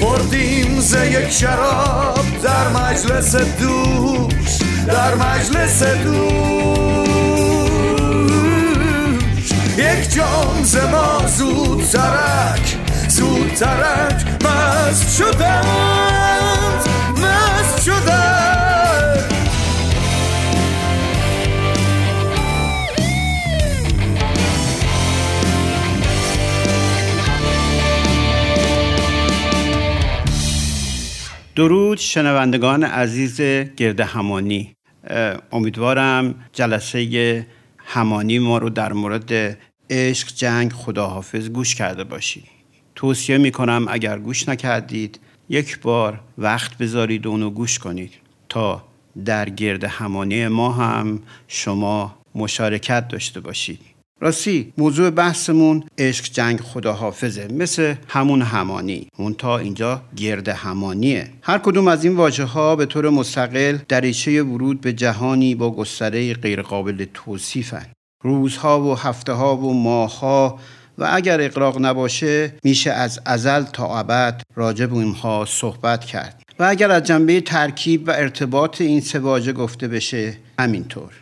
خوردیم ز یک شراب در مجلس دوش در مجلس دوش. یک جام ز ما زود ترک زود ترک مست شدند مست شدند. درود شنوندگان عزیز گرد همانی. امیدوارم جلسه همانی ما رو در مورد عشق جنگ خداحافظ گوش کرده باشید توصیه می کنم اگر گوش نکردید یک بار وقت بذارید اونو گوش کنید تا در گرد همانی ما هم شما مشارکت داشته باشید. راستی موضوع بحثمون عشق جنگ خداحافظه مثل همون همانی. اون تا اینجا گرد همانیه. هر کدوم از این واژه ها به طور مستقل دریچه ورود به جهانی با گستره غیرقابل توصیفن. روزها و هفته ها و ماهها و اگر اقراق نباشه میشه از ازل تا ابد راجع به اینها صحبت کرد. و اگر از جنبه ترکیب و ارتباط این سه واژه گفته بشه همینطور.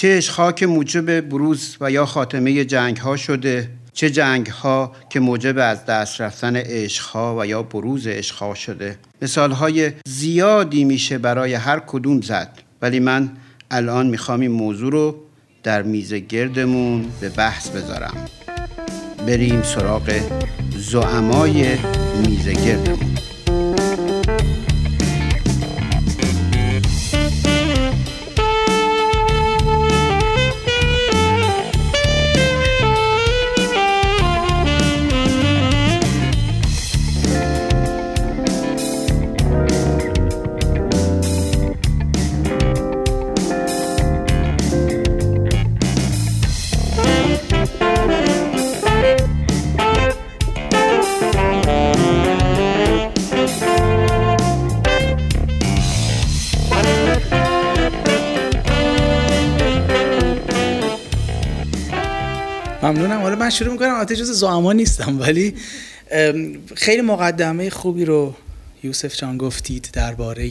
چه عشقها که موجب بروز و یا خاتمه جنگ ها شده چه جنگ ها که موجب از دست رفتن عشقها و یا بروز عشقها شده. مثال های زیادی میشه برای هر کدوم زد ولی من الان می‌خوام این موضوع رو در میز گردمون به بحث بذارم. بریم سراغ زعمای میز گردمون. من شروع می‌کنم. البته جز زعما نیستم ولی خیلی مقدمه خوبی رو یوسف جان گفتید درباره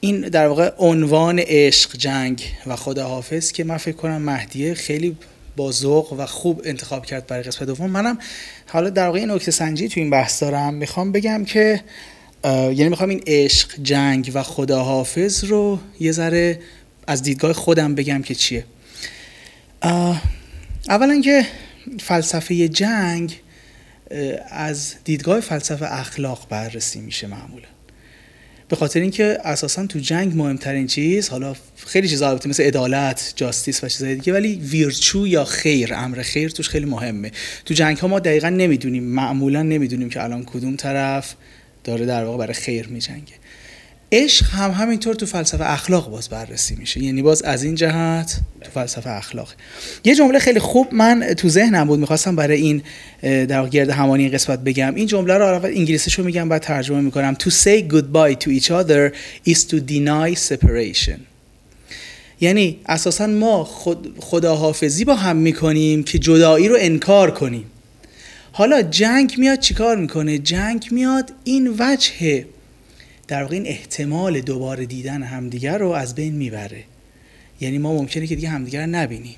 این در واقع عنوان عشق جنگ و خداحافظ که من فکر کنم مهدیه خیلی با ذوق و خوب انتخاب کرد برای قسمت دوم. منم حالا در واقع این نکته سنجی تو این بحث دارم. می‌خوام بگم که یعنی می‌خوام این عشق جنگ و خداحافظ رو یه ذره از دیدگاه خودم بگم که چیه. اولا که فلسفه جنگ از دیدگاه فلسفه اخلاق بررسی میشه معمولا. به خاطر اینکه اساسا تو جنگ مهمترین چیز حالا خیلی چیزا البته مثل عدالت جاستیس و چیزای دیگه ولی ویرچو یا خیر امر خیر توش خیلی مهمه. تو جنگ ها ما دقیقا نمی‌دونیم معمولا نمی‌دونیم که الان کدوم طرف داره در واقع برای خیر میجنگه. عشق هم همینطور تو فلسفه اخلاق باز بررسی میشه. یعنی باز از این جهت تو فلسفه اخلاق. یه جمله خیلی خوب من تو ذهنم بود می‌خواستم برای این در گرد همانی این قسمت بگم. این جمله رو اول انگلیسیشو میگم بعد ترجمه می‌کنم. To say goodbye to each other is to deny separation. یعنی اساسا ما خود خداحافظی با هم می‌کنیم که جدایی رو انکار کنیم. حالا جنگ میاد چیکار می‌کنه؟ جنگ میاد این وجه در واقع این احتمال دوباره دیدن همدیگر رو از بین می‌بره. یعنی ما ممکنه که دیگه همدیگر نبینیم.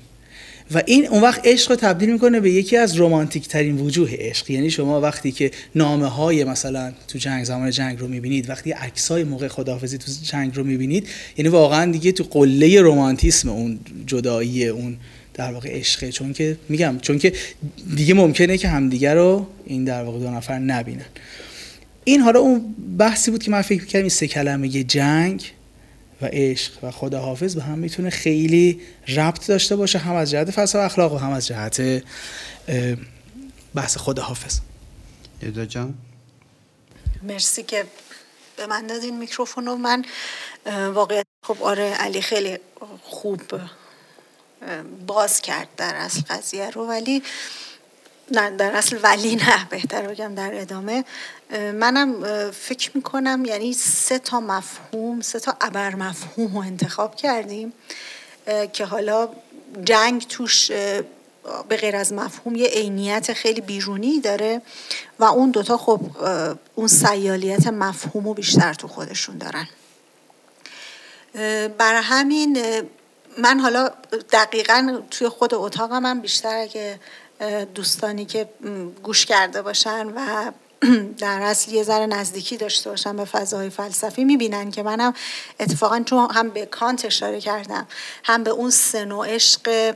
و این اون وقت عشق رو تبدیل می‌کنه به یکی از رومانتیک ترین وجوه عشق. یعنی شما وقتی که نامه های مثلا تو جنگ زمان جنگ رو می‌بینید وقتی عکس های موقع خداحافظی تو جنگ رو می‌بینید یعنی واقعا دیگه تو قله رومانتیسم اون جدایی اون در واقع عشقه چون که میگم چون که دیگه ممکنه که همدیگر رو این در واقع دو نفر نبینن. این حالا اون بحثی بود که من فکر کردم این سه کلمه جنگ و عشق و خداحافظ به هم می‌تونه خیلی ربط داشته باشه هم از جهت فلسفه اخلاق و هم از جهت بحث خداحافظ. ادا جان؟ مرسی که به من دادین میکروفون و من واقعا خب آره علی خیلی خوب باز کرد در اصل قضیه رو. ولی نه در اصل ولی نه بهتر بگم در ادامه. منم فکر می‌کنم یعنی سه تا مفهوم سه تا ابر مفهوم رو انتخاب کردیم که حالا جنگ توش به غیر از مفهوم یه عینیت خیلی بیرونی داره و اون دوتا خب اون سیالیت مفهوم رو بیشتر تو خودشون دارن. برای همین من حالا دقیقا توی خود اتاقم من بیشتر اگه دوستانی که گوش کرده باشن و در اصل یه ذره نزدیکی داشته باشن به فضای فلسفی می‌بینن که منم اتفاقا چون هم به کانت اشاره کردم هم به اون سنو عشق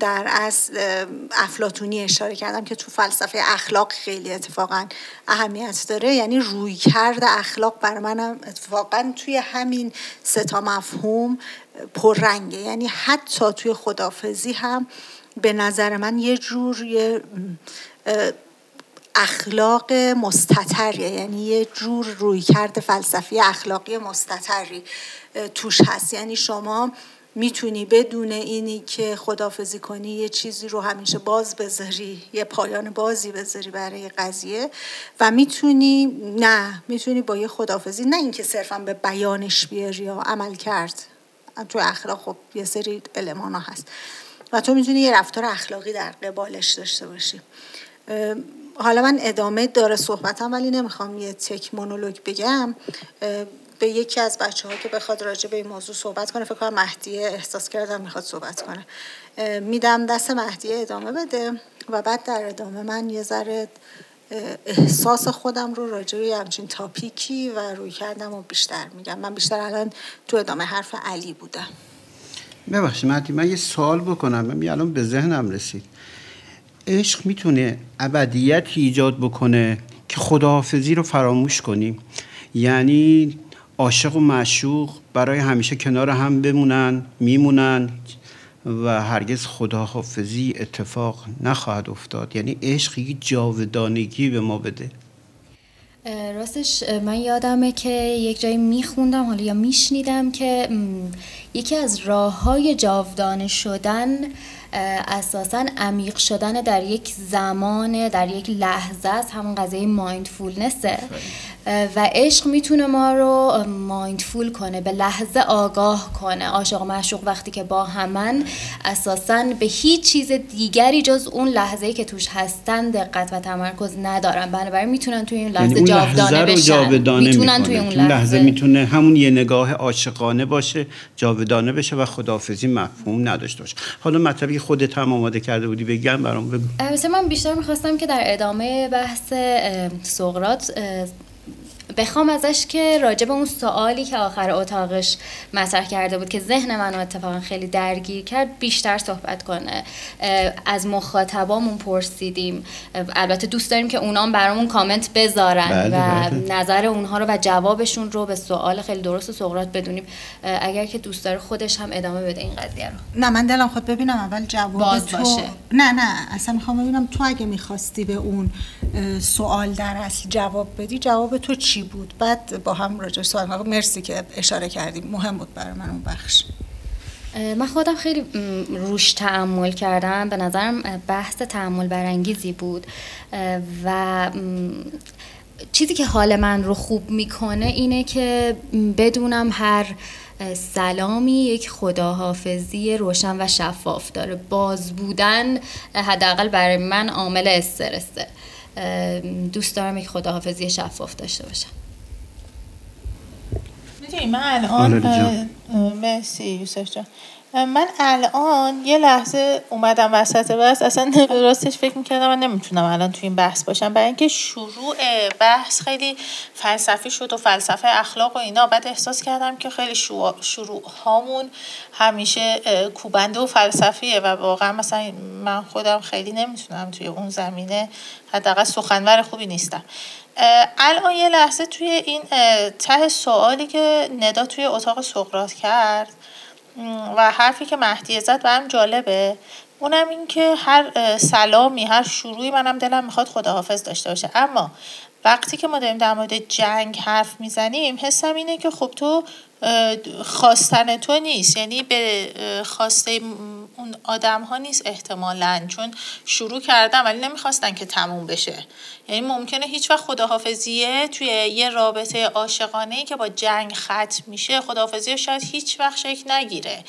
در اصل افلاتونی اشاره کردم که تو فلسفه اخلاق خیلی اتفاقا اهمیت داره. یعنی روی کرد اخلاق بر منم اتفاقا توی همین ستا مفهوم پررنگه. یعنی حتی توی خدافزی هم به نظر من یه جور یه اخلاق مستطریه. یعنی یه جور روی کرد فلسفی اخلاقی مستطری توش هست. یعنی شما می‌تونی بدون اینی که خدافزی کنی یه چیزی رو همیشه باز بذاری یه پایان بازی بذاری برای قضیه و می‌تونی نه می‌تونی با یه خدافزی نه اینکه صرفا به بیانش بیاری یا عمل کرد. تو اخلاق خب یه سری المان ها هست. و تو می‌تونی یه رفتار اخلاقی در قبالش داشته باشی. حالا من ادامه داره صحبتم ولی نمی‌خوام یه تک مونولوگ بگم. به یکی از بچه ها که بخواد راجع به این موضوع صحبت کنه فکر کنم مهدیه احساس کردم می‌خواد صحبت کنه. میدم دست مهدیه ادامه بده و بعد در ادامه من یه ذره احساس خودم رو راجع به همچین تاپیکی و روی کردم و بیشتر میگم. من بیشتر الان تو ادامه حرف علی بودم. ببخشید مهدی من یه سوال بکنم. من الان به ذهنم رسید. عشق می‌تونه ابدیت ایجاد بکنه که خداحافظی رو فراموش کنیم یعنی عاشق و معشوق برای همیشه کنار هم بمونن میمونن و هرگز خداحافظی اتفاق نخواهد افتاد. یعنی عشق یک جاودانگی به ما بده. راستش من یادمه که یک جایی میخوندم حالا یا میشنیدم که یکی از راه های جاودانه شدن اساسا عمیق شدن در یک زمان در یک لحظه است. همون قضیه مایندفولنسه و عشق می‌تونه ما رو مایندفول کنه به لحظه آگاه کنه. عاشق و معشوق وقتی که با همن اساسا به هیچ چیز دیگری جز اون لحظه که توش هستن دقت و تمرکز ندارن. بنابراین می‌تونن توی لحظه یعنی جاودانه بشن. می‌تونن توی اون لحظه. لحظه. می‌تونه همون یه نگاه عاشقانه باشه جاودانه بشه و خداحافظی مفهوم نداشته باشه. حالا مطلبی خودت هم آماده کرده بودی بگم برام بگو. من بیشتر می‌خواستم که در ادامه بحث سقرات بخوام ازش که راجع به اون سوالی که آخر اتاقش مطرح کرده بود که ذهن منو اتفاقا خیلی درگیر کرد بیشتر صحبت کنه. از مخاطبامون پرسیدیم. البته دوست داریم که اونام برامون کامنت بذارن بله، و بله. نظر اونها رو و جوابشون رو به سوال خیلی درست سقراط بدونیم. اگر که دوست داره خودش هم ادامه بده این قضیه رو. نه من دلم خود ببینم اول جواب باز تو. باشه. نه نه اصلا می‌خوام ببینم تو اگه می‌خواستی به اون سوال در اصل جواب بدی جواب تو چی بود؟ بعد با هم راجع سوال مرسی که اشاره کردیم. مهم بود برای من اون بخش. من خودم خیلی روش تعمل کردم. به نظرم بحث تعمل برانگیزی بود. و چیزی که حال من رو خوب می‌کنه اینه که بدونم هر سلامی یک خداحافظی روشن و شفاف داره. باز بودن حداقل برای من عامل استرسه. دوست دارم یک خداحافظی شفاف داشته باشم. من الان مرسی یوسف جان. من الان یه لحظه اومدم وسط بحث اصلا راستش فکر می‌کردم من نمی‌تونم الان توی این بحث باشم. برای اینکه شروع بحث خیلی فلسفی شد و فلسفه اخلاق و اینا بعد احساس کردم که خیلی شروع هامون همیشه کوبنده و فلسفیه و واقعا مثلا من خودم خیلی نمی‌تونم توی اون زمینه حداقل سخنور خوبی نیستم. الان یه لحظه توی این ته سوالی که ندا توی اتاق سقرات کرد و حرفی که مهدی زد برام جالبه. اونم این که هر سلامی هر شروعی منم دلم می‌خواد خداحافظ داشته باشه. اما وقتی که ما داریم در مورد جنگ حرف می‌زنیم حسم اینه که خب تو خواستن تو نیست. یعنی به خواسته اون آدم ها نیست احتمالا. چون شروع کردن ولی نمی‌خواستن که تموم بشه. یعنی ممکنه هیچ وقت خداحافظیه توی یه رابطه عاشقانه که با جنگ ختم میشه خداحافظی شاید هیچ وقت شکل نگیره.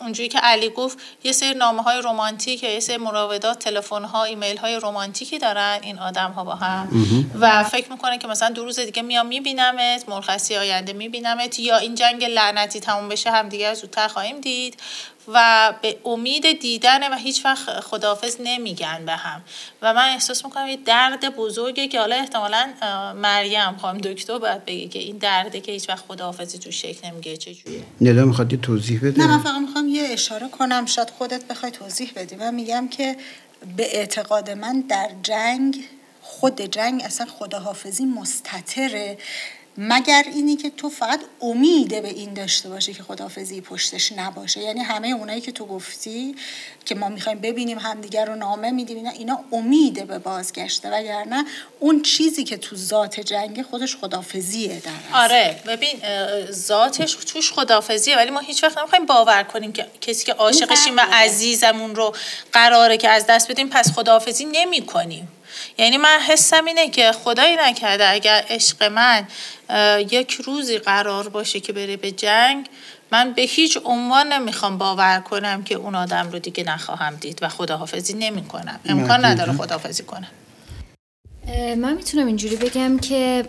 اونجوری که علی گفت یه سری نامه های رومانتیک یا یه سری مراودات تلفن ها ایمیل های رومانتیکی دارن این آدم ها با هم. و فکر می‌کنه که مثلا دو روز دیگه میام میبینمت مرخصی آینده میبینمت یا این جنگ لعنتی تموم بشه هم دیگه زودتر خواهیم دید. و به امید دیدن و هیچ وقت خداحافظ نمیگن به هم. و من احساس می‌کنم یه درد بزرگه که حالا احتمالا مریم خواهم دکتر باید بگه که این درده که هیچ وقت خداحافظی تو شکل نمیگه چجوریه ندا می‌خواد یه توضیح بده؟ نه من فقط می‌خوام یه اشاره کنم. شاید خودت بخوای توضیح بدی. من میگم که به اعتقاد من در جنگ خود جنگ اصلا خداحافظی مستطره. مگر اینی که تو فقط امیده به این داشته باشه که خدافزی پشتش نباشه؟ یعنی همه اونایی که تو گفتی که ما می‌خوایم ببینیم همدیگر رو نامه میدیم اینا, اینا امیده به بازگشته. وگرنه اون چیزی که تو ذات جنگ خودش خدافزیه در آره ببین ذاتش توش خدافزیه ولی ما هیچ وقت نمی‌خوایم باور کنیم که کسی که عاشقشیم و عزیزمون رو قراره که از دست بدیم پس خدافزی نمی کنیم یعنی من حسم اینه که خدایی نکرده اگر عشق من یک روزی قرار باشه که بره به جنگ من به هیچ عنوان نمی‌خوام باور کنم که اون آدم رو دیگه نخواهم دید و خداحافظی نمی کنم امکان نداره خداحافظی کنم من می‌تونم اینجوری بگم که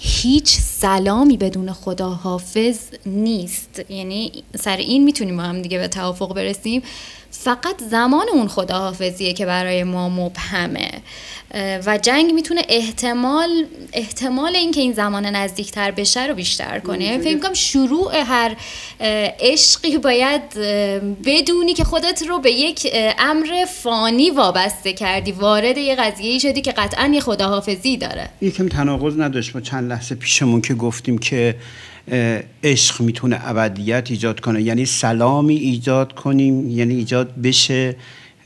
هیچ سلامی بدون خداحافظ نیست. یعنی سر این می‌تونیم با هم دیگه به توافق برسیم. فقط زمان اون خداحافظیه که برای ما مبهمه. و جنگ می‌تونه احتمال احتمال اینکه این زمان نزدیکتر بشه رو بیشتر کنه. فکر می‌کنم شروع هر عشقی باید بدونی که خودت رو به یک امر فانی وابسته کردی. وارد یه قضیه شدی که قطعا یه خداحافظی داره. یکم تناقض نداشت. ما چند لحظه پیشمون که گفتیم که عشق می‌تونه ابدیت ایجاد کنه. یعنی سلامی ایجاد کنیم یعنی ایجاد بشه.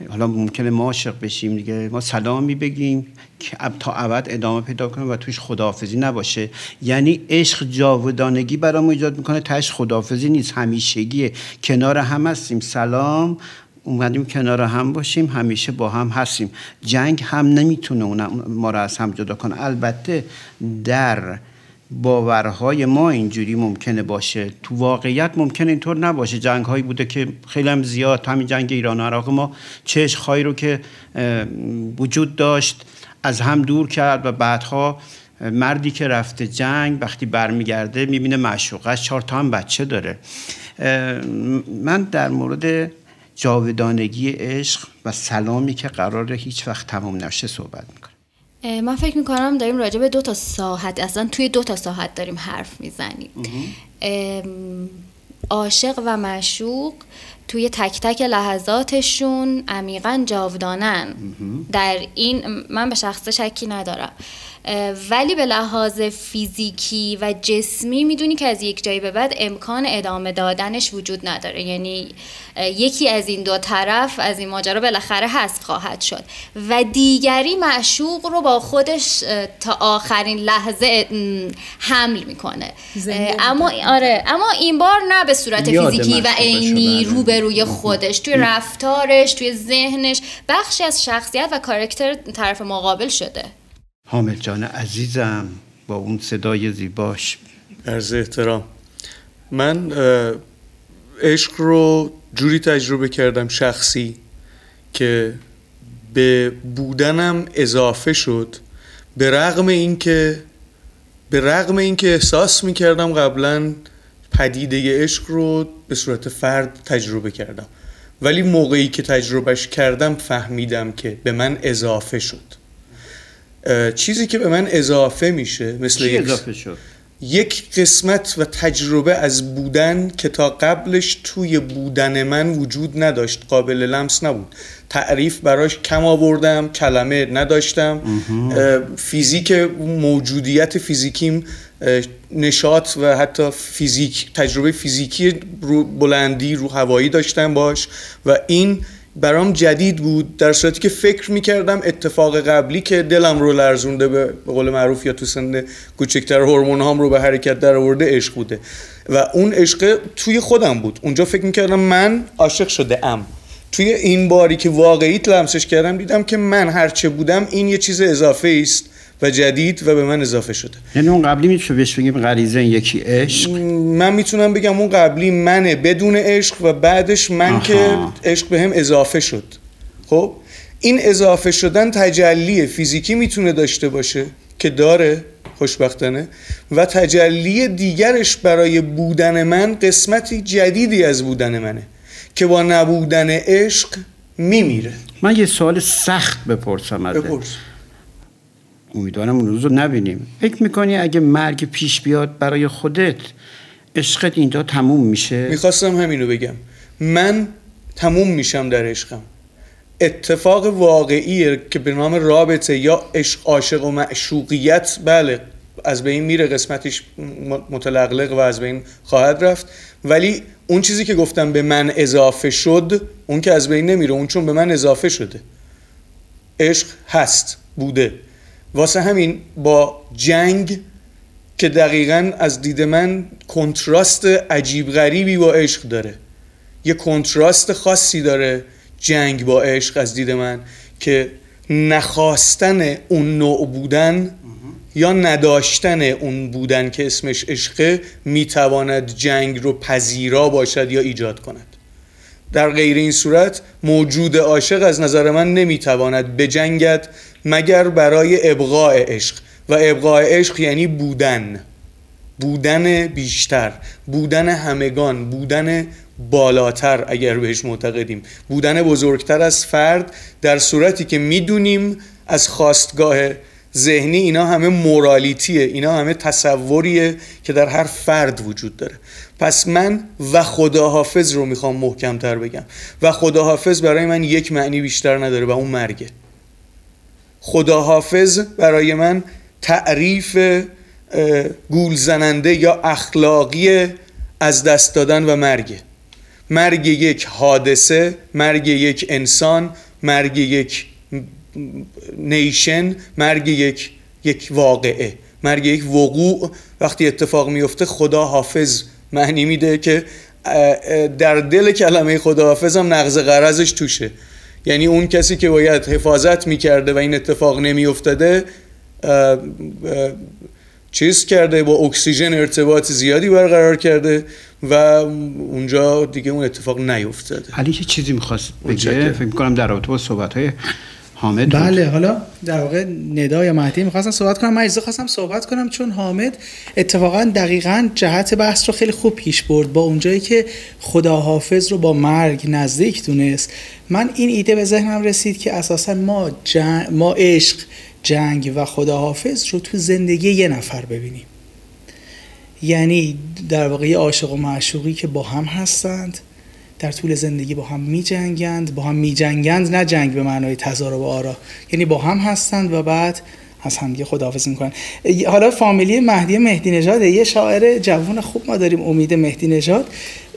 حالا ممکنه ما عاشق بشیم دیگه. ما سلامی بگیم که تا ابد ادامه پیدا کنه و توش خداحافظی نباشه. یعنی عشق جاودانگی برامون ایجاد می‌کنه. تاش خداحافظی نیست. همیشگیه. کنار هم هستیم. سلام اومدیم کنار هم باشیم همیشه با هم هستیم. جنگ هم نمی‌تونه ما رو از هم جدا کنه. البته در باورهای ما اینجوری ممکنه باشه. تو واقعیت ممکنه اینطور نباشه. جنگ هایی بوده که خیلی هم زیاد همین جنگ ایران و عراق ما چه خواهی رو که وجود داشت از هم دور کرد و بعدها مردی که رفته جنگ وقتی برمیگرده می‌بینه معشوقش چهار تا هم بچه داره. من در مورد جاودانگی عشق و سلامی که قرار هیچ وقت تمام نشه صحبت می‌کنم من فکر می‌کنم داریم راجع به دو تا ساحت اصلا توی دو تا ساحت داریم حرف می‌زنیم. عاشق و معشوق توی تک تک لحظاتشون عمیقا جاودانن. در این من به شخص شکی ندارم. ولی به لحاظ فیزیکی و جسمی می‌دونی که از یک جایی به بعد امکان ادامه دادنش وجود نداره. یعنی یکی از این دو طرف از این ماجرا بالاخره حذف خواهد شد. و دیگری معشوق رو با خودش تا آخرین لحظه حمل می‌کنه. اما آره اما این بار نه به صورت فیزیکی و عینی روبروی خودش توی رفتارش توی ذهنش. بخشی از شخصیت و کارکتر طرف مقابل شده. حامد جان عزیزم با اون صدای زیباش. عرض احترام. من عشق رو جوری تجربه کردم شخصی که به بودنم اضافه شد به رغم اینکه به رغم اینکه احساس می‌کردم قبلا پدیده عشق رو به صورت فرد تجربه کردم. ولی موقعی که تجربهش کردم فهمیدم که به من اضافه شد. چیزی که به من اضافه میشه مثل یک اضافه شد؟ یک قسمت و تجربه از بودن که تا قبلش توی بودن من وجود نداشت قابل لمس نبود. تعریف براش کم آوردم کلمه نداشتم. فیزیک موجودیت فیزیکیم نشاط و حتی فیزیک تجربه فیزیکی رو بلندی رو هوایی داشتم باش و این برام جدید بود در صورتی که فکر می‌کردم اتفاق قبلی که دلم رو لرزونده به قول معروف یا تو سن کوچکتر هورمون هام رو به حرکت در آورده عشق بوده. و اون عشق توی خودم بود. اونجا فکر می‌کردم من عاشق شده ام. توی این باری که واقعی لمسش کردم دیدم که من هرچه بودم این یه چیز اضافه است و جدید و به من اضافه شده. یعنی اون قبلی میشه بهش بگیم غریزه یکی عشق؟ من می‌تونم بگم اون قبلی منه بدون عشق و بعدش من آها. که عشق به هم اضافه شد. خب؟ این اضافه شدن تجلی فیزیکی می‌تونه داشته باشه که داره خوشبختانه. و تجلی دیگرش برای بودن من قسمتی جدیدی از بودن منه که با نبودن عشق میمیره. من یه سوال سخت بپرسم ازت. بپرس. امیدوارم اون روز رو نبینیم. فکر می‌کنی اگه مرگ پیش بیاد برای خودت عشقت اینجا تموم میشه؟ می‌خواستم همینو بگم. من تموم میشم در عشقم. اتفاق واقعیه که به نام رابطه یا عشق عاشق و معشوقیت بله از بین میره قسمتش متلقلق و از بین خواهد رفت. ولی اون چیزی که گفتم به من اضافه شد اون که از بین نمیره اون چون به من اضافه شده. عشق هست بوده. واسه همین با جنگ که دقیقا از دید من کنتراست عجیب غریبی با عشق داره. یه کنتراست خاصی داره جنگ با عشق از دید من که نخواستن اون نوع بودن یا نداشتن اون بودن که اسمش عشقه می‌تواند جنگ رو پذیرا باشد یا ایجاد کند. در غیر این صورت موجود عاشق از نظر من نمی‌تواند بجنگد مگر برای ابقاء عشق. و ابقاء عشق یعنی بودن. بودن بیشتر. بودن همگان. بودن بالاتر اگر بهش معتقدیم. بودن بزرگتر از فرد در صورتی که می‌دونیم از خواستگاه ذهنی اینا همه مورالیتیه. اینا همه تصوریه که در هر فرد وجود داره. پس من و خداحافظ رو می‌خوام محکمتر بگم. و خداحافظ برای من یک معنی بیشتر نداره و اون مرگه. خداحافظ برای من تعریف گول زننده یا اخلاقی از دست دادن و مرگه مرگ یک حادثه مرگ یک انسان مرگ یک نیشن مرگ یک یک واقعه. مرگ یک وقوع. وقتی اتفاق میفته خدا حافظ معنی میده که در دل کلمه خدا حافظ هم نقض قرضش توشه. یعنی اون کسی که باید حفاظت می‌کرده و این اتفاق نمیافتاده چیز کرده با اکسیژن ارتباط زیادی برقرار کرده و اونجا دیگه اون اتفاق نیفتاده. علی چه چیزی می‌خواست بگه؟ فکر می‌کنم در رابطه با صحبت های حامد بله حالا در واقع ندای مهدی می‌خواستم صحبت کنم من خواستم صحبت کنم چون حامد اتفاقا دقیقا جهت بحث رو خیلی خوب پیش برد با اونجایی که خدا حافظ رو با مرگ نزدیک دونست. من این ایده به ذهنم رسید که اساسا ما, جن... ما عشق جنگ و خداحافظ رو تو زندگی یه نفر ببینیم. یعنی در واقع عاشق و معشوقی که با هم هستند. در طول زندگی با هم می جنگند با هم می جنگند نه جنگ به معنای تضارب و آرا. یعنی با هم هستند و بعد از همدیگه خداحافظی می‌کنن. حالا فامیلی مهدی مهدی نژاد یه شاعر جوان خوب ما داریم امید مهدی نژاد.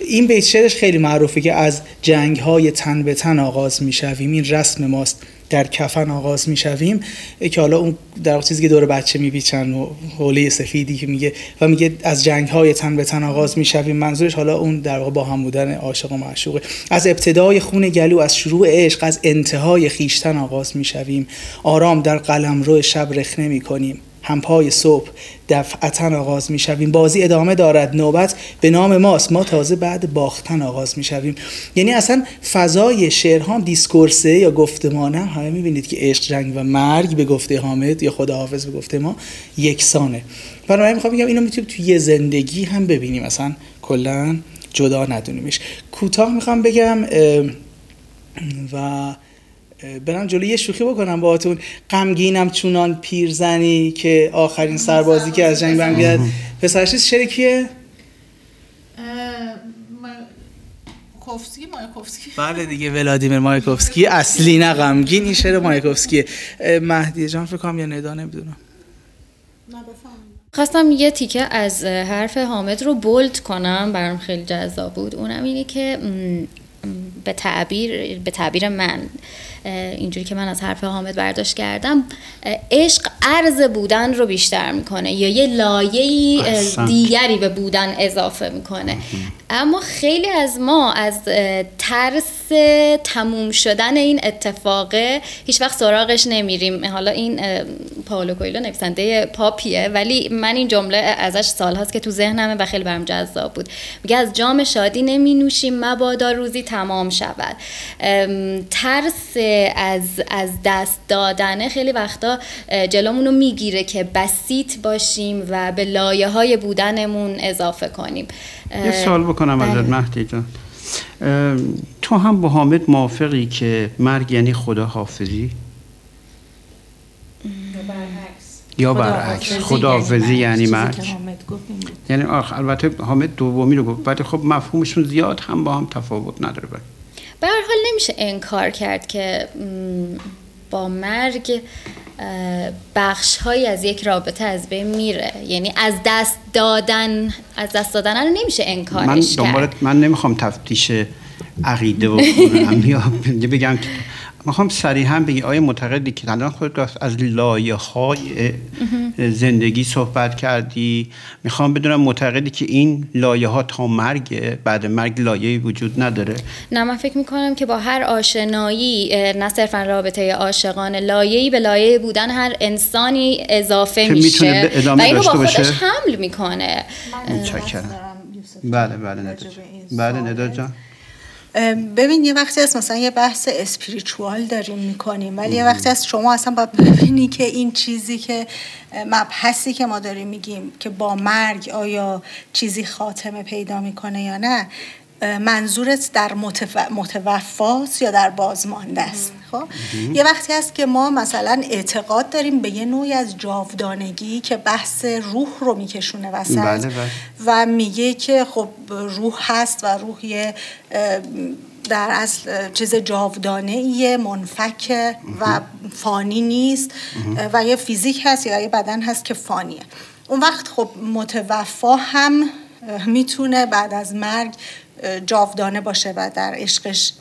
این بیت شعرش خیلی معروفه که از جنگ های تن به تن آغاز می‌شویم. این رسم ماست. در کفن آغاز می‌شویم که حالا اون در چیزی که دور بچه میپیچن و حوله سفیدی که میگه و میگه از جنگ های تن به تن آغاز می‌شویم منظورش حالا اون در واقع با هم بودن عاشق و معشوقه. از ابتدای خون گلو از شروع عشق از انتهای خیشتن آغاز می‌شویم. آرام در قلمرو شب رخنه می‌کنیم. همپای صبح دفعتا آغاز می شویم بازی ادامه دارد. نوبت به نام ماست. ما تازه بعد باختن آغاز می شویم یعنی اصلا فضای شعر هم دیسکورسه یا گفتمانه. همه می بینید که عشق جنگ و مرگ به گفته حامد یا خدا حافظ به گفته ما یکسانه. بنابراین می‌خوام بگم اینو می‌تونیم توی یه زندگی هم ببینیم. اصلا کلا جدا ندونیمش. کوتاه می‌خوام بگم و برم جلوی یه شوخی بکنم باهاتون. غمگینم چونان پیرزنی که آخرین سربازی که از جنگ برمیگرد پسرش شعر کیه؟ مایکوفسکی مایکوفسکی بله دیگه ولادیمیر مایکوفسکی اصلی نه غمگین این شعر مایکوفسکیه مهدی جان فکر کنم یا ندا نمی‌دونم. خواستم یه تیکه از حرف حامد رو بولد کنم. برام خیلی جذاب بود. اونم اینه که به تعبیر به تعبیر من. اینجوری که من از حرف حامد برداشت کردم عشق عرض بودن رو بیشتر می‌کنه یا یه لایه دیگری به بودن اضافه می‌کنه. اما خیلی از ما از ترس تموم شدن این اتفاقه هیچ وقت سراغش نمیریم. حالا این پاولو کویلو نویسنده پاپیه ولی من این جمله ازش سال هاست که تو ذهنمه و خیلی برام جذاب بود. میگه از جام شادی نمی نوشیم مبادا روزی تمام شود. ترس از, از دست دادنه خیلی وقتا جلومونو می‌گیره که بسیط باشیم و به لایه های بودنمون اضافه کنیم. یه سوال بکنم ازت بله. مهدی جان. تو هم با حامد موافقی که مرگ یعنی خدا حافظی؟ یا برعکس خداحافظی. یعنی, یعنی مرگ؟ یعنی آخ البته حامد دومی رو گفت ولی خب مفهومشون زیاد هم با هم تفاوت نداره. به هر حال نمیشه انکار کرد که با مرگ بخش های از یک رابطه از بین میره. یعنی از دست دادن از دست دادن رو نمیشه انکارش من کرد. من نمی‌خوام تفتیش عقیده و یا بگم که می‌خوام صریحا بگی آیا معتقدی که الان خود از لایه های زندگی صحبت کردی. می‌خوام بدونم معتقدی که این لایه ها تا مرگ بعد مرگ لایه وجود نداره؟ نه من فکر می‌کنم که با هر آشنایی نه صرفا رابطه عاشقانه لایه‌ای به لایه بودن هر انسانی اضافه میشه. و اینو با خودش حمل می‌کنه. بله بله بله نداد جان. ببین یه وقتی از مثلا یه بحث اسپریچوال داریم می‌کنیم ولی یه وقتی از شما اصلا باید ببینی که این چیزی که مبحثی که ما داریم میگیم که با مرگ آیا چیزی خاتمه پیدا می‌کنه یا نه منظورت در متوفاست یا در بازمانده است. خب؟ یه وقتی هست که ما مثلا اعتقاد داریم به یه نوعی از جاودانگی که بحث روح رو میکشونه وسط بله بله. و میگه که خب روح هست و روح یه در اصل چیز جاودانه ایه منفک و فانی نیست. و یه فیزیک هست یا یه بدن هست که فانیه. اون وقت خب متوفا هم می‌تونه بعد از مرگ جاودانه باشه و در عشقش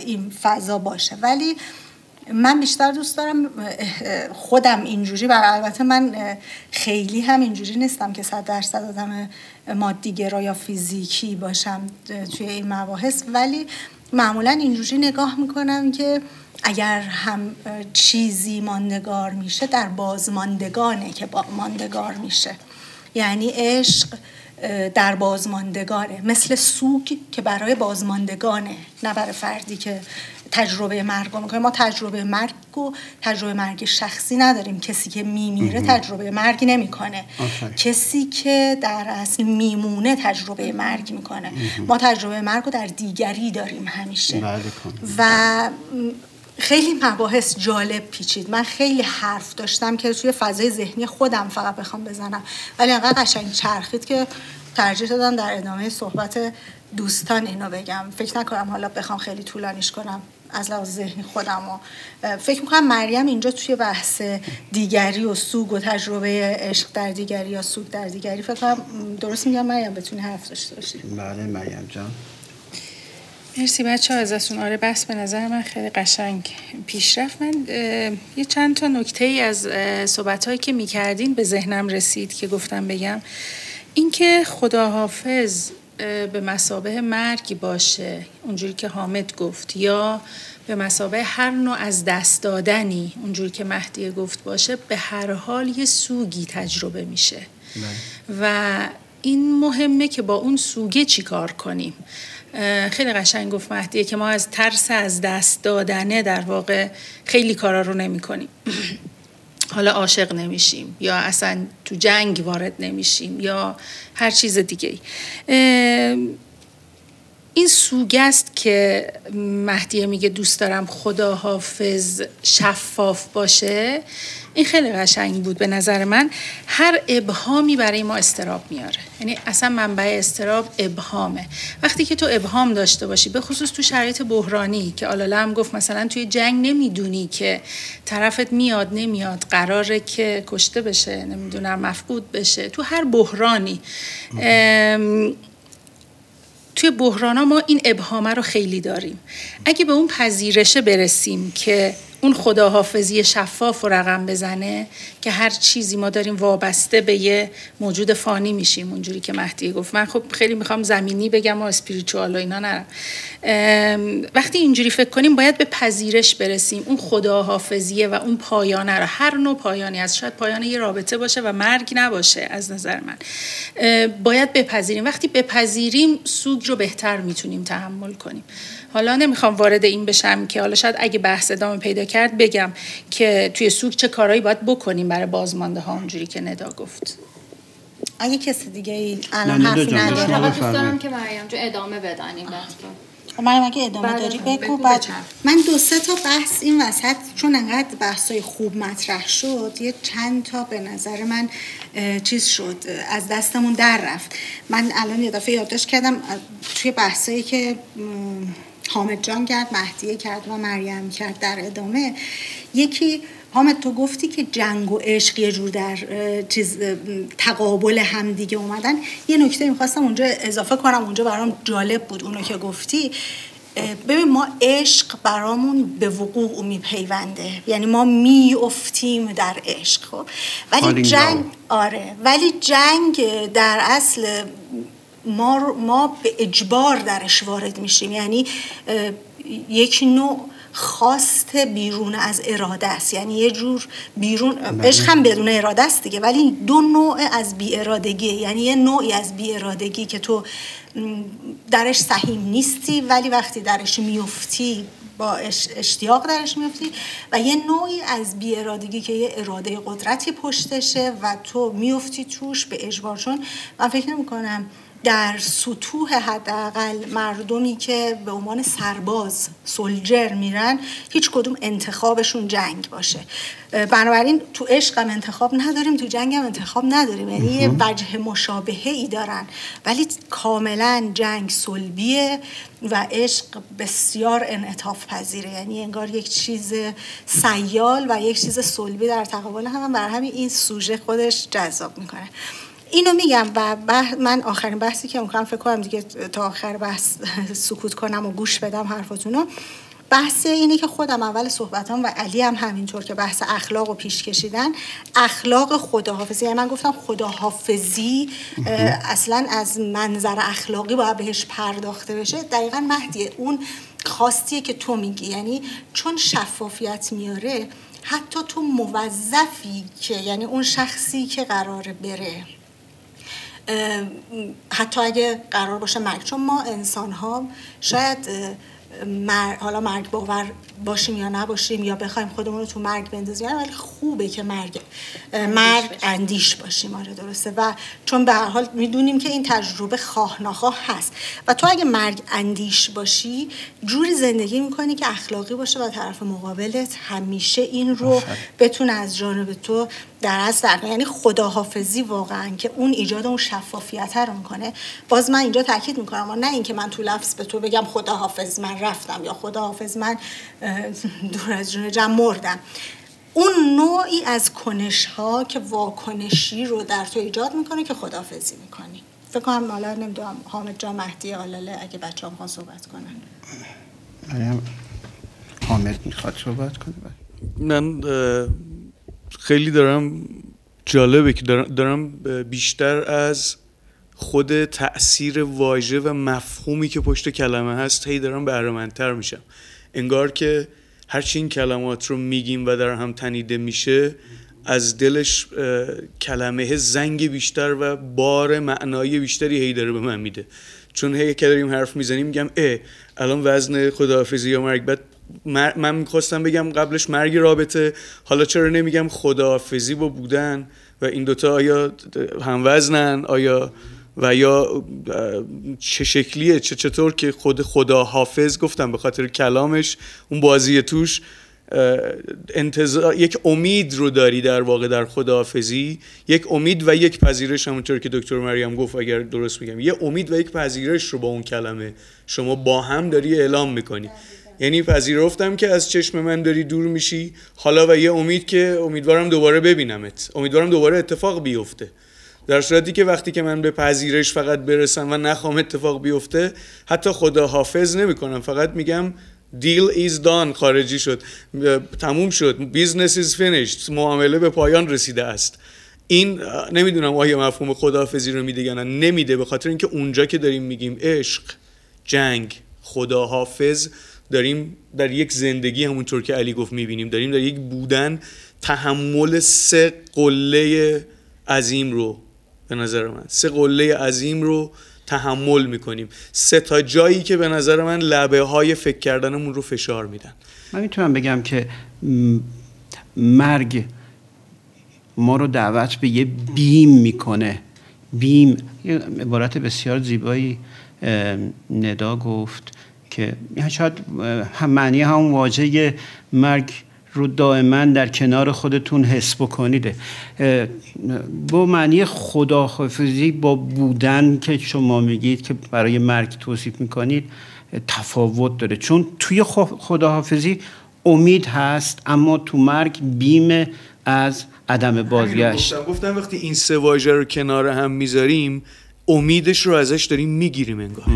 این فضا باشه. ولی من بیشتر دوست دارم خودم اینجوری و البته من خیلی هم اینجوری نیستم که صد درصد آدم مادیگرا یا فیزیکی باشم توی این مباحث. ولی معمولا اینجوری نگاه می‌کنم که اگر هم چیزی ماندگار میشه در بازماندگانه که با ماندگار میشه. یعنی عشق در بازماندگانه مثل سوگ که برای بازماندگانه نه برای فردی که تجربه مرگ می‌کنه. ما تجربه مرگ و تجربه مرگ شخصی نداریم. کسی که میمیره تجربه مرگ نمی‌کنه. کسی که در اصل میمونه تجربه مرگ می‌کنه. ما تجربه مرگ رو در دیگری داریم همیشه. بله، و خیلی مباحث جالب پیچید. من خیلی حرف داشتم که توی فضای ذهنی خودم فقط بخوام بزنم. ولی انقدر قشنگ چرخید که ترجیح دادم در ادامه صحبت دوستان اینو بگم. فکر نکنم حالا بخوام خیلی طولانیش کنم از لحاظ ذهنی خودم و فکر می‌کنم مریم اینجا توی بحث دیگری و سوگ و تجربه عشق در دیگری یا سوگ در دیگری فکر کنم درست میگم مریم بتونی حرف داشته باشی. بله مریم جان. مرسی بچه ها ازتون. آره بس به نظر من خیلی قشنگ پیشرفت. من یه چند تا نکته ای از صحبت هایی که می‌کردین به ذهنم رسید که گفتم بگم. اینکه خداحافظ به مسابه مرگی باشه اونجوری که حامد گفت یا به مسابه هر نوع از دست دادنی اونجوری که مهدیه گفت باشه به هر حال یه سوگی تجربه میشه. بله. و این مهمه که با اون سوگه چی کار کنیم؟ خیلی قشنگ گفت مهدیه که ما از ترس از دست دادنه در واقع خیلی کارا رو نمی کنیم. حالا عاشق نمیشیم یا اصلا تو جنگ وارد نمیشیم یا هر چیز دیگه این سوگه است که مهدیه میگه دوست دارم خدا حافظ شفاف باشه. این خیلی قشنگ بود به نظر من. هر ابهامی برای ما استراب میاره. یعنی اصلا منبع استراب ابهامه. وقتی که تو ابهام داشته باشی به خصوص تو شرایط بحرانی که آلاله هم گفت مثلا توی جنگ نمی‌دونی که طرفت میاد نمیاد قراره که کشته بشه نمی‌دونم مفقود بشه. تو هر بحرانی. توی بحران ما این ابهامه رو خیلی داریم. اگه به اون پذیرشه برسیم که اون خداحافظی شفاف و رقم بزنه که هر چیزی ما داریم وابسته به یه موجود فانی میشیم اونجوری که مهدی گفت. من خب خیلی می‌خوام زمینی بگم و اسپریچوال و اینا نرم. وقتی اینجوری فکر کنیم باید به پذیرش برسیم. اون خداحافظیه و اون پایانه رو. هر نوع پایانی از شاید پایان یه رابطه باشه و مرگ نباشه از نظر من. باید بپذیریم. وقتی بپذیریم سوگ رو بهتر می‌تونیم تحمل کنیم. حالا نمی‌خوام وارد این بشم که حالا شاید اگه بحث ادامه پیدا کرد بگم که توی سوگ چه کارهایی باید بکنیم برای بازمانده ها اونجوری که ندا گفت. اگه کسی دیگه ای الان حرفی نداره. دوست دارم که مریم جو ادامه بدن این بحث رو. خب مریم اگه ادامه داری بگو بعد من دو سه تا بحث این وسط چون انقدر بحثای خوب مطرح شد یه چند تا به نظر من چیز شد از دستمون در رفت. من الان یه دفعه یادداشت کردم توی بحثایی که حامد جان کرد مهدیه کرد و مریم کرد در ادامه. یکی حامد تو گفتی که جنگ و عشق یه جور در چیز تقابل همدیگه اومدن. یه نکته می‌خواستم اونجا اضافه کنم اونجا برام جالب بود اونو که گفتی. ببین ما عشق برامون به وقوع میپیونده. یعنی ما میافتیم در عشق خب. ولی جنگ آره. ولی جنگ در اصل ما, ما به اجبار درش وارد میشیم. یعنی یک نوع خواست بیرون از اراده است. یعنی یه جور بیرون بله. عشق هم بدون اراده است دیگه ولی دو نوع از بی ارادگی یعنی یه نوعی از بی ارادگی که تو درش سهیم نیستی ولی وقتی درش میفتی با اشتیاق درش میفتی و یه نوعی از بی ارادگی که یه اراده قدرتی پشتشه و تو میفتی توش به اجبار. چون من فکر نمی کنم در سطوح حداقل مردمی که به عنوان سرباز سولجر میرن هیچ کدوم انتخابشون جنگ باشه. بنابراین تو عشق هم انتخاب نداریم تو جنگ هم انتخاب نداریم. یعنی یه وجه مشابهه ای دارن. ولی کاملا جنگ سلبیه و عشق بسیار انعطاف پذیره یعنی انگار یک چیز سیال و یک چیز سلبی در تقابل هم, هم. بر همین این سوژه خودش جذاب می‌کنه. اینو میگم و من آخرین بحثی که می‌کنم فکر کنم دیگه تا آخر بحث سکوت کنم و گوش بدم حرفاتونو بحث اینه که خودم اول صحبتام و علی هم همینطور که بحث اخلاق رو پیش کشیدن اخلاق خداحافظی. یعنی من گفتم خداحافظی اصلا از منظر اخلاقی باید بهش پرداخته بشه. دقیقا مهدیه اون خواستیه که تو میگی. یعنی چون شفافیت میاره حتی تو موظفی که یعنی اون شخصی که قراره بره. حتی اگه قرار باشه مرگ. چون ما انسان ها شاید حالا مرگ باور باشیم یا نباشیم یا بخوایم خودمون رو تو مرگ بندازیم ولی خوبه که مرگ مرگ اندیش باشیم. آره درسته. و چون به هر حال می‌دونیم که این تجربه خواه نخواه هست. و تو اگه مرگ اندیش باشی جوری زندگی می‌کنی که اخلاقی باشه و طرف مقابلت همیشه این رو بتونه از جانب تو در از در یعنی خداحافظی واقعا که اون ایجاد اون شفافیت رو می‌کنه. باز من اینجا تاکید می‌کنم نه اینکه من تو لفظ به تو بگم خداحافظ من رفتم یا خداحافظ من دور از جون جمع مردم. اون نوعی از کنش ها که واکنشی رو در تو ایجاد می‌کنه که خداحافظی می‌کنی. فکر کنم حالا نمی‌دونم حامد جا مهدی آلاله اگه بچه هم صحبت کنن. حامد می‌خواد صحبت کنه؟ من خیلی دارم جالبه که دارم بیشتر از خود تاثیر واژه و مفهومی که پشت کلمه هست هی دارم بهرهمندتر میشم. انگار که هرچی این کلمات رو میگیم و در هم تنیده میشه از دلش کلمه زنگ بیشتر و بار معنایی بیشتری هی داره به من میده. چون هی که داریم حرف می‌زنیم میگم اه الان وزن خداحافظی یا مرگ من می‌خواستم بگم قبلش مرگ رابطه. حالا چرا نمیگم خداحافظی با بودن و این دوتا آیا هم وزنن آیا و یا چه شکلیه چه چطور که خود خدا حافظ گفتم به خاطر کلامش اون بازی توش انتظار یک امید رو داری در واقع در خداحافظی. یک امید و یک پذیرش همونطور که دکتر مریم گفت اگر درست میگم. یه امید و یک پذیرش رو با اون کلمه شما با هم داری اعلام می‌کنی. یعنی پذیرفتم که از چشم من داری دور میشی. حالا و یه امید که امیدوارم دوباره ببینمت. امیدوارم دوباره اتفاق بیفته. در صورتی که وقتی که من به پذیرش فقط برسم و نخوام اتفاق بیفته حتی خدا حافظ نمی کنم فقط میگم deal is done خارجی شد. تموم شد. business is finished معامله به پایان رسیده است. این نمی‌دونم آیا مفهوم خداحافظی رو میده یا نه. نمیده. به خاطر اینکه اونجا که داریم میگیم عشق جنگ خداحافظ داریم در یک زندگی همونطور که علی گفت می‌بینیم داریم در یک بودن تحمل سه قله عظیم رو به نظر من سه قله عظیم رو تحمل می‌کنیم. سه تا جایی که به نظر من لبه های فکر کردنمون رو فشار میدن. من می‌تونم بگم که مرگ ما رو دعوت به یه بیم می‌کنه. بیم یه عبارت بسیار زیبایی ندا گفت که شاید هم معنی همون واژه مرگ رو دائما در کنار خودتون حس بکنید. با معنی خداحافظی با بودن که شما میگید که برای مرگ توصیف می‌کنید تفاوت داره. چون توی خداحافظی امید هست اما تو مرگ بیم از عدم بازگشت. گفتم. گفتم وقتی این سه واژه رو کنار هم می‌ذاریم امیدش رو ازش داریم می‌گیریم انگار.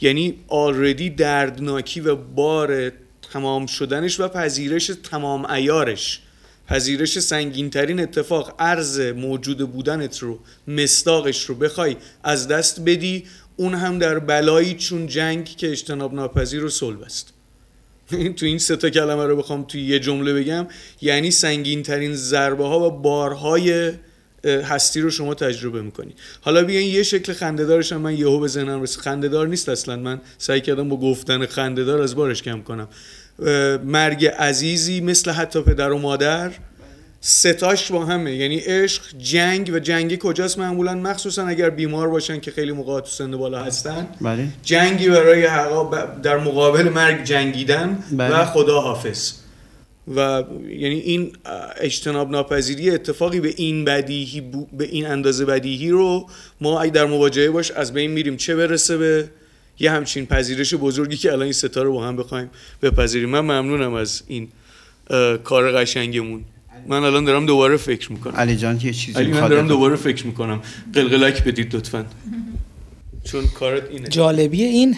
یعنی آردی دردناکی و بار تمام شدنش و پذیرش تمام ایارش پذیرش سنگین اتفاق عرض موجود بودنت رو مستاقش رو بخوای از دست بدی اون هم در بلایی چون جنگ که اجتناب ناپذیر و صلب است. تو این سه تا کلمه رو بخوام توی یه جمله بگم یعنی سنگین ترین ضربه ها و بارهای هستی رو شما تجربه می‌کنی. حالا بیاین یه شکل خندهدارش هم من یهو به ذهنم رسید. خندهدار نیست اصلا. من سعی کردم با گفتن خندهدار از بارش کم کنم. مرگ عزیزی مثل حتی پدر و مادر ستاش با همه. یعنی عشق جنگ و جنگی کجاست معمولا؟ مخصوصا اگر بیمار باشن که خیلی موقع تو سن بالا هستن. بله. جنگی برای در مقابل مرگ جنگیدن بله. و خدا حافظ و یعنی این اجتناب ناپذیری اتفاقی به این بدیهی به این اندازه بدیهی رو ما اگه در مواجهه باش از بین میریم. چه برسه به یه همچین پذیرش بزرگی که الان این ستا رو با هم بخوایم بپذیریم. من ممنونم از این کار قشنگمون. من الان دارم دوباره فکر می‌کنم. علی جان یه چیزی علی من دارم دوباره فکر می‌کنم. قلقلک بدید لطفا. چون کارت اینه. جالبی این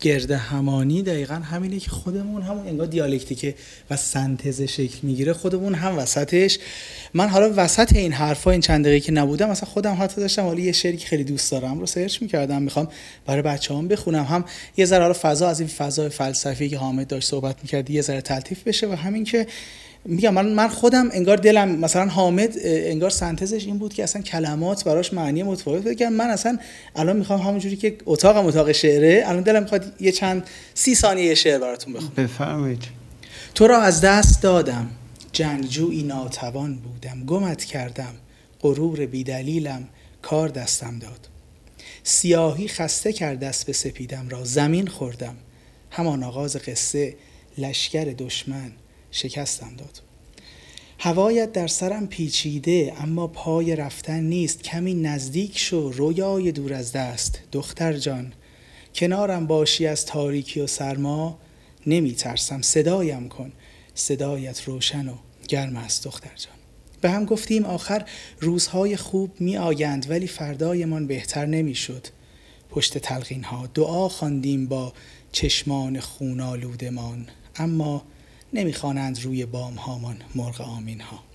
گرده همانی دقیقا همینه که خودمون همون انگار دیالکتیکه و سنتز شکل می‌گیره خودمون هم وسطش. من حالا وسط این حرفا این چند دقیقه که نبودم مثلا خودم حتی داشتم حالا یه شعری که خیلی دوست دارم رو سرچ می‌کردم می‌خوام برای بچه‌هام بخونم. هم یه ذره حالا فضا از این فضای فلسفی که حامد داشت صحبت می‌کرد یه ذره تلطیف بشه و همین که میگم من من خودم انگار دلم مثلا حامد انگار سنتزش این بود که اصلا کلمات براش معنی متفاوت بگم من اصلا الان می‌خوام همونجوری که اتاقم اتاق شعره الان دلم می‌خواد یه چند سی ثانیه یه شعر براتون بخونم. بفرمایید. تو را از دست دادم. جنگجویی ناتوان بودم. گمت کردم. غرور بیدلیلم. کار دستم داد. سیاهی خسته کرد دست به سپیدم را. زمین خوردم. همان آغاز قصه. لشکر دشمن. شکستم داد. هوایت در سرم پیچیده اما پای رفتن نیست. کمی نزدیک شو رویای دور از دست. دختر جان کنارم باشی از تاریکی و سرما؟ نمی ترسم صدایم کن. صدایت روشن و گرم است دختر جان. به هم گفتیم آخر روزهای خوب می آیند ولی فردایمان بهتر نمی شد پشت تلقین ها دعا خواندیم با چشمان خونالودمان اما نمی‌خوانند روی بام هامان مرغ آمین ها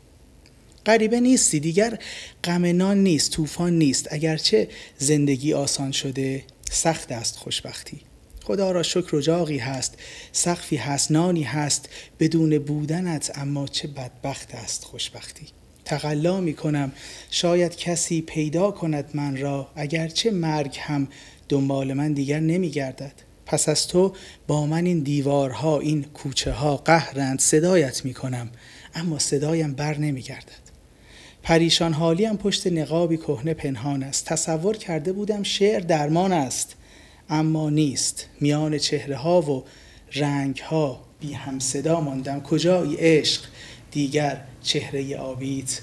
غریبه نیستی دیگر غم نیست طوفان نیست. اگرچه زندگی آسان شده سخت است خوشبختی. خدا را شکر و جاقی هست سقفی هست نانی هست بدون بودنت اما چه بدبخت است خوشبختی. تقلا می کنم شاید کسی پیدا کند من را اگرچه مرگ هم دنبال من دیگر نمی گردد پس از تو با من این دیوارها این کوچه ها قهرند صدایت می کنم اما صدایم بر نمی گردد پریشان حالیم پشت نقابی کهنه پنهان است. تصور کرده بودم شعر درمان است اما نیست. میان چهره ها و رنگ ها بی هم صدا ماندم. کجایی عشق؟ دیگر چهره آبیت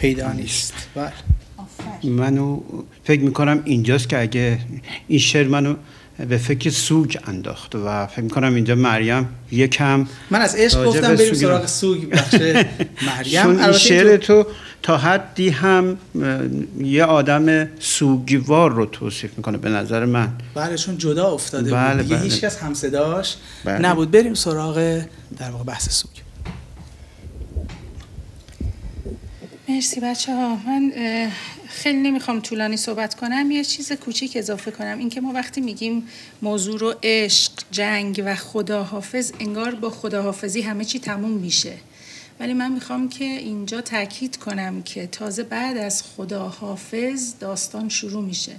پیدا نیست. بله. منو فکر می‌کنم اینجاست که اگه این شعر منو به فکر سوگ انداخت و فکر کنم اینجا مریم یکم من از عشق گفتم بریم سراغ سوگ بخش مریم. این شعر تو تا حدی هم یه آدم سوگوار رو توصیف می‌کنه به نظر من. بله چون جدا افتاده بله بود دیگه بله. هیچ کس همصداش بله. نبود. بریم سراغ در واقع بحث سوگ. مرسی بچه ها من خیلی نمی‌خوام طولانی صحبت کنم. یه چیز کوچیک اضافه کنم. اینکه ما وقتی میگیم موضوع رو عشق جنگ و خداحافظ انگار با خداحافظی همه چی تموم میشه. ولی من می‌خوام که اینجا تاکید کنم که تازه بعد از خداحافظ داستان شروع میشه.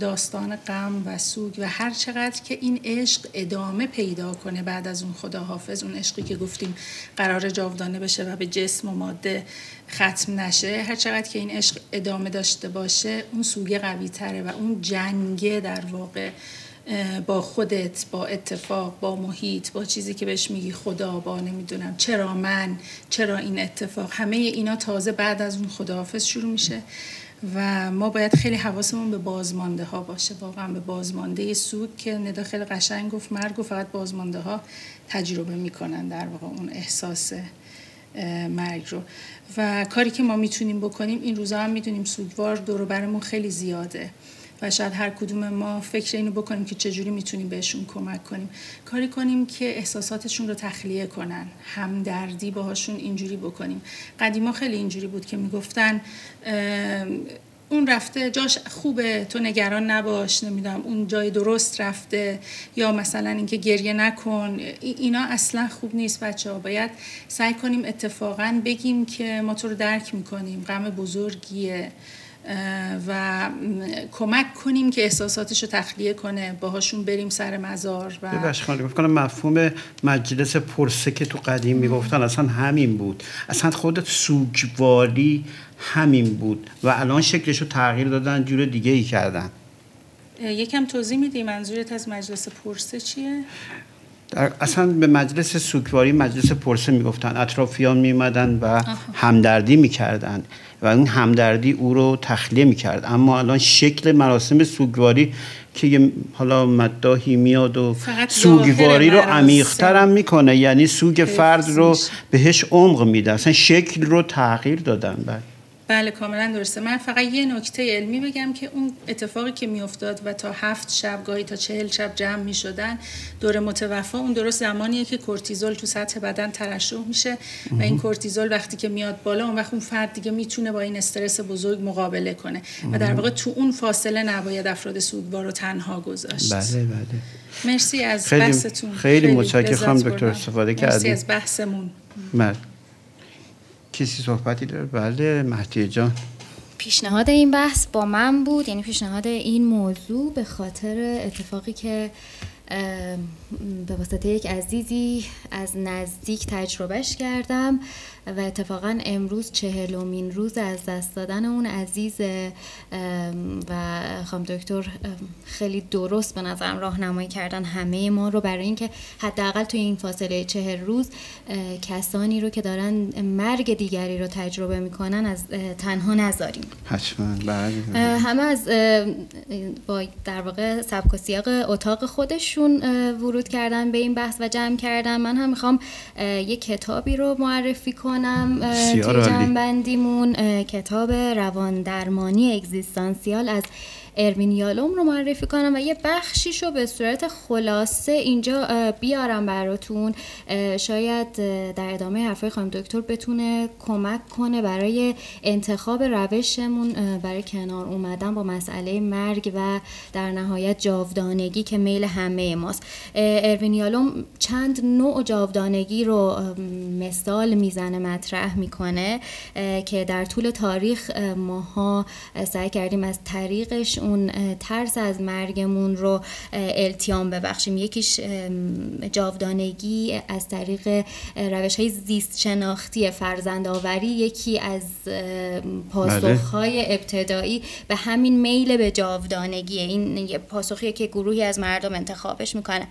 داستان غم و سوگ و هر چقدر که این عشق ادامه پیدا کنه بعد از اون خداحافظ اون عشقی که گفتیم قرار جاودانه بشه و به جسم و ماده ختم نشه هر چقدر که این عشق ادامه داشته باشه اون سوگه قوی تره و اون جنگه در واقع با خودت با اتفاق با محیط با چیزی که بهش میگی خدا با نمی‌دونم چرا من چرا این اتفاق. همه اینا تازه بعد از اون خداحافظ شروع میشه و ما باید خیلی حواسمون به بازمانده ها باشه. واقعا به بازمانده سوگ که ندا خیلی قشنگ گفت مرگ و فقط بازمانده ها تجربه می‌کنن در واقع اون احساس مرگ رو. و کاری که ما می‌تونیم بکنیم این روزا هم می‌دونیم سوگوار دور برمون خیلی زیاده. شاید هر کدوم ما فکر اینو بکنیم که چجوری می‌تونیم بهشون کمک کنیم. کاری کنیم که احساساتشون رو تخلیه کنن همدردی باهاشون اینجوری بکنیم. قدیما خیلی اینجوری بود که می‌گفتن اون رفته جاش خوبه تو نگران نباش نمی‌دونم اون جای درست رفته یا مثلا اینکه گریه نکن. اینا اصلا خوب نیست بچه ها باید سعی کنیم اتفاقا بگیم که ما تو رو درک می‌کنیم. غم بزرگیه. و کمک کنیم که احساساتش رو تخلیه کنه باهاشون بریم سر مزار و ببخش خانم کنم مفهوم مجلس پرسه که تو قدیم می‌گفتن اصلا همین بود. اصلا خودت سوگواری همین بود و الان شکلش رو تغییر دادن جور دیگه ای کردن. یکم توضیح میدی منظورت از مجلس پرسه چیه؟ در اصلا به مجلس سوگواری مجلس پرسه می‌گفتن. اطرافیان میمدن و همدردی می‌کردن. و این همدردی او رو تخلیه می‌کرد. اما الان شکل مراسم سوگواری که حالا مداهی میاد و سوگواری رو عمیقتر هم می‌کنه. یعنی سوگ فرد رو بهش عمق میده. اصلا شکل رو تغییر دادن بعد. بله کاملا درسته. من فقط یه نکته علمی بگم که اون اتفاقی که میافتاد و تا هفت شب گاهی تا چهل شب جمع می شدن دور متوفا اون درست زمانیه که کورتیزول تو سطح بدن ترشح میشه و این کورتیزول وقتی که میاد بالا اون وقت اون فرد دیگه می‌تونه با این استرس بزرگ مقابله کنه و در واقع تو اون فاصله نباید افراد سودوار رو تنها گذاشت. بله بله. مرسی از خیلی بحثتون. خیلی, خیلی متشکرم دکتر استفاده کردید. مرسی از بحثمون. مرد. کسی صحبتی داره؟ بله مهدی جان. پیشنهاد این بحث با من بود یعنی پیشنهاد این موضوع به خاطر اتفاقی که به واسطه یک عزیزی از نزدیک تجربهش کردم. و اتفاقا امروز چهلمین روز از دست دادن اون عزیز و خانم دکتر خیلی درست به نظرم راهنمایی کردن همه ما رو. برای اینکه حداقل توی این فاصله چهل روز کسانی رو که دارن مرگ دیگری رو تجربه می‌کنن از تنها نذاریم. حتما. بله. همه از با در واقع سبک و سیاق اتاق خودشون ورود کردن به این بحث و جمع کردن. من هم می‌خوام یک کتابی رو معرفی کنم کنم توی جنبندیمون کتاب روان درمانی اگزیستانسیال از اروین یالوم رو معرفی کنم و یه بخشیش رو به صورت خلاصه اینجا بیارم براتون. شاید در ادامه حرفای خانم دکتر بتونه کمک کنه برای انتخاب روشمون. برای کنار اومدن با مسئله مرگ و در نهایت جاودانگی که میل همه ماست. اروین یالوم چند نوع جاودانگی رو مثال می‌زنه مطرح می‌کنه که در طول تاریخ ماها سعی کردیم از طریقش اون ترس از مرگمون رو التیام ببخشیم. یکیش جاودانگی از طریق روش های زیست شناختی فرزند آوری یکی از پاسخ های ابتدایی به همین میل به جاودانگی. این یه پاسخیه که گروهی از مردم انتخابش می‌کنه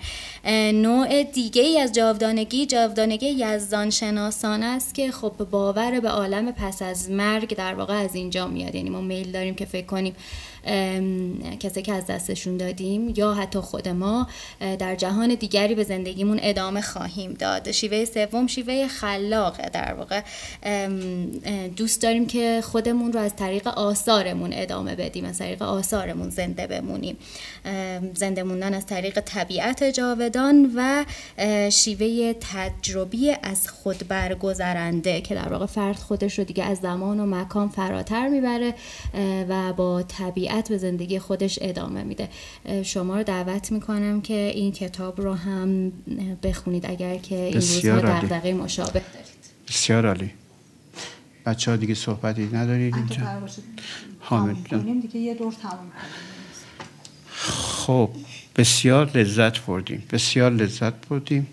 نوع دیگه ای از جاودانگی جاودانگی یزدان شناسان است که خب باور به عالم پس از مرگ در واقع از اینجا میاد. یعنی ما میل داریم که فکر کنیم کسی که از دستشون دادیم یا حتی خود ما در جهان دیگری به زندگیمون ادامه خواهیم داد. شیوه سوم شیوه خلاقه در واقع. دوست داریم که خودمون رو از طریق آثارمون ادامه بدیم از طریق آثارمون زنده بمونیم. زنده موندن از طریق طبیعت جاودان و شیوه تجربی از خود برگذرنده که در واقع فرد خودش رو دیگه از زمان و مکان فراتر می‌بره و با طبیعت به زندگی خودش ادامه میده. شما رو دعوت می‌کنم که این کتاب رو هم بخونید اگر که این روزها دقدقه مشابه دارید. بسیار عالی. بچه ها دیگه صحبتی ندارید اینجا؟ حامد دیگه یه دور تمام خب بسیار لذت بردیم. بسیار لذت بردیم.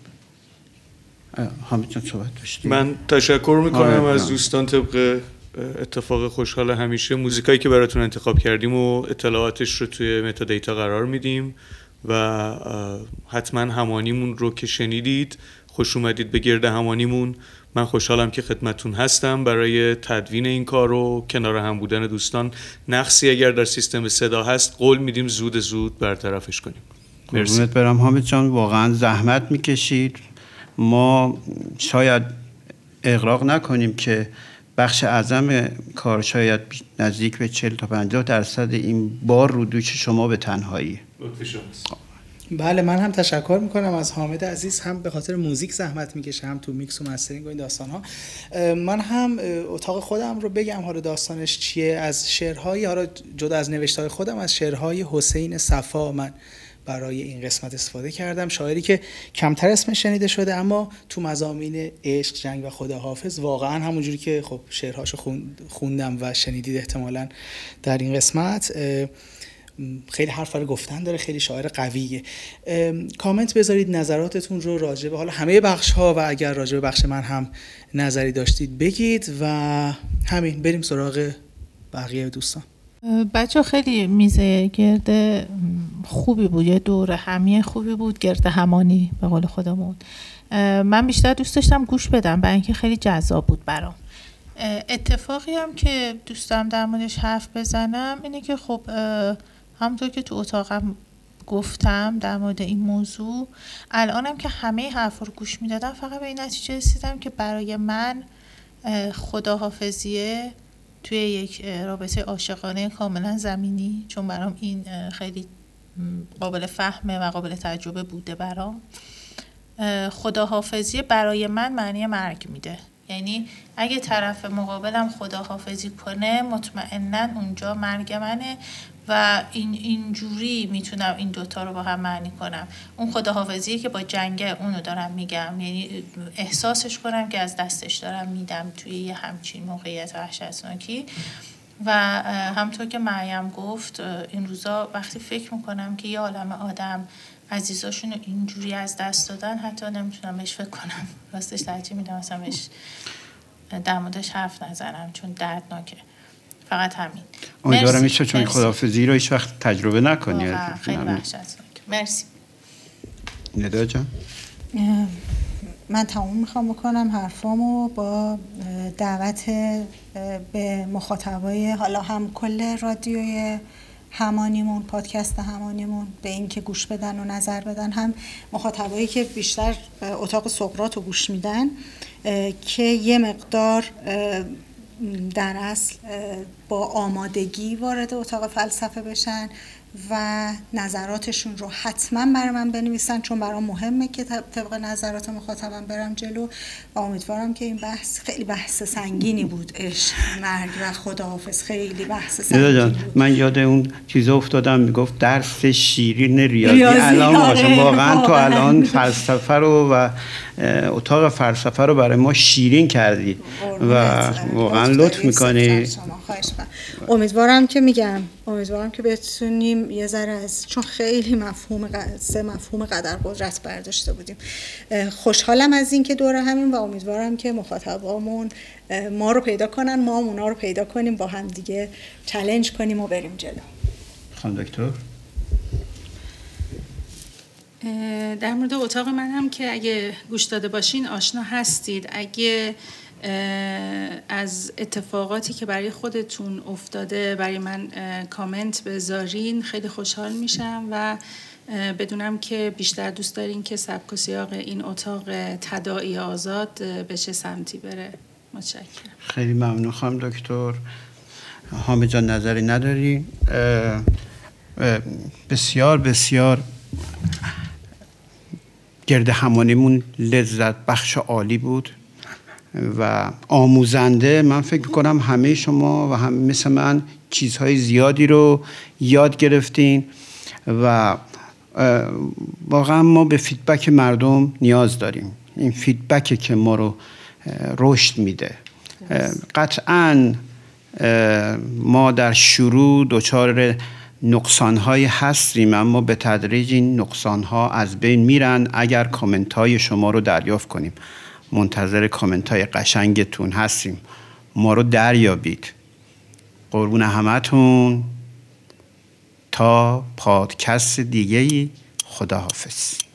حامد جان صحبت داشتیم. من تشکر می‌کنم از دوستان طبق اتفاق خوشحال همیشه. موزیکایی که براتون انتخاب کردیم و اطلاعاتش رو توی متا دیتا قرار میدیم و حتما همانیمون رو که شنیدید خوش اومدید به گرد همانیمون. من خوشحالم که خدمتون هستم. برای تدوین این کار و کنار هم بودن دوستان نقصی اگر در سیستم صدا هست قول میدیم زود زود برطرفش کنیم. مرسی. برم. حامد جان واقعا زحمت می‌کشید. ما شاید اقراق نکنیم که بخش اعظم کار شاید نزدیک به 40 تا 50 درصد این بار رو دوش شما به تنهایی. بله من هم تشکر می‌کنم. از حامد عزیز هم به خاطر موزیک زحمت می‌کشه هم تو میکس و mastering و این داستان ها من هم اتاق خودم رو بگم حالا داستانش چیه. از شعرهای حالا جدا از نوشتهای خودم از شعرهای حسین صفا من. برای این قسمت استفاده کردم. شاعری که کمتر اسمش شنیده شده اما تو مضامین عشق جنگ و خداحافظ واقعا همونجوری که خب شعرهاشو خوندم و شنیدید احتمالا در این قسمت خیلی حرف رو گفتن داره خیلی شاعر قویه. کامنت بذارید نظراتتون رو راجع به حالا همه بخش ها و اگر راجع به بخش من هم نظری داشتید بگید و همین بریم سراغ بقیه دوستان. بچه خیلی میزه گرده خوبی بود یه دور همیه خوبی بود گرده همانی به قول خودمون. من بیشتر دوست داشتم گوش بدم برای اینکه خیلی جذاب بود برام. اتفاقی هم که دوستم در موردش حرف بزنم اینه که خب همونطور که تو اتاقم گفتم در مورد این موضوع الانم که همه حرف رو گوش می‌دادم فقط به این نتیجه رسیدم که برای من خداحافظیه توی یک رابطه عاشقانه کاملا زمینی چون برام این خیلی قابل فهمه و قابل تجربه بوده برام. خداحافظی برای من معنی مرگ میده. یعنی اگه طرف مقابلم خداحافظی کنه مطمئنا اونجا مرگ منه. و این اینجوری می‌تونم این دوتا رو با هم معنی کنم. اون خداحافظی که با جنگه اونو دارم میگم. یعنی احساسش کنم که از دستش دارم میدم توی یه همچین موقعیت وحشتناکی. و همطور که مریم گفت این روزا وقتی فکر می‌کنم که یه عالم آدم عزیزاشون رو اینجوری از دست دادن حتی نمی‌تونم بهش فکر کنم. راستش ترجیح میدم اصلا بهش در موردش حرف نزنم چون دردناکه. فقط همین. امیدوارم هیچ چون خدافزی رو هیچ وقت تجربه نکنی خیلی مرسی. ندا جان. من تموم می‌خوام بکنم حرفامو با دعوت به مخاطبای حالا هم کل رادیوی همانیمون پادکست همانیمون به این که گوش بدن و نظر بدن هم مخاطبایی که بیشتر اتاق سقرات رو گوش میدن که یه مقدار در اصل با آمادگی وارد اتاق فلسفه بشن. و نظراتشون رو حتما برای من بنویسن چون برام مهمه که طبق نظرات مخاطبم برم جلو. و امیدوارم که این بحث خیلی بحث سنگینی بود عشق مرگ و خداحافظ. خیلی بحث سنگینی بود. من یاد اون چیزا افتادم می‌گفت درس شیرین ریاضی, ریاضی الان آره. واقعا تو الان فلسفه رو و اتاق فلسفه رو برای ما شیرین کردی. و واقعا لطف می‌کنی. امیدوارم که میگم امیدوارم که بتونیم یه ذره از چون خیلی مفهوم سه مفهوم قدر قدرت برداشته بودیم. خوشحالم از اینکه دور همین و امیدوارم که مخاطبامون ما رو پیدا کنن ما هم اونا رو پیدا کنیم با هم دیگه چلنج کنیم و بریم جلو. خانم دکتر؟ در مورد اتاق من هم که اگه گوش داده باشین آشنا هستید. اگه از اتفاقاتی که برای خودتون افتاده برای من کامنت بذارین. خیلی خوشحال میشم و بدونم که بیشتر دوست دارین که سبک و سیاق این اتاق تداعی آزاد به چه سمتی بره. متشکرم. خیلی ممنون خواهم دکتر. حامد جان نظری نداری؟ بسیار بسیار گرد همانیمون لذت بخش عالی بود. و آموزنده من فکر کنم همه شما و هم مثل من چیزهای زیادی رو یاد گرفتین و واقعا ما به feedback مردم نیاز داریم. این feedback ی که ما رو رشد میده. قطعا ما در شروع دچار نقصان های هستیم اما به تدریج این نقصان ها از بین میرن. اگر کامنت های شما رو دریافت کنیم. منتظر کامنت های قشنگتون هستیم. ما رو دریابید. قربون همتون. تا پادکست دیگه ای خداحافظ.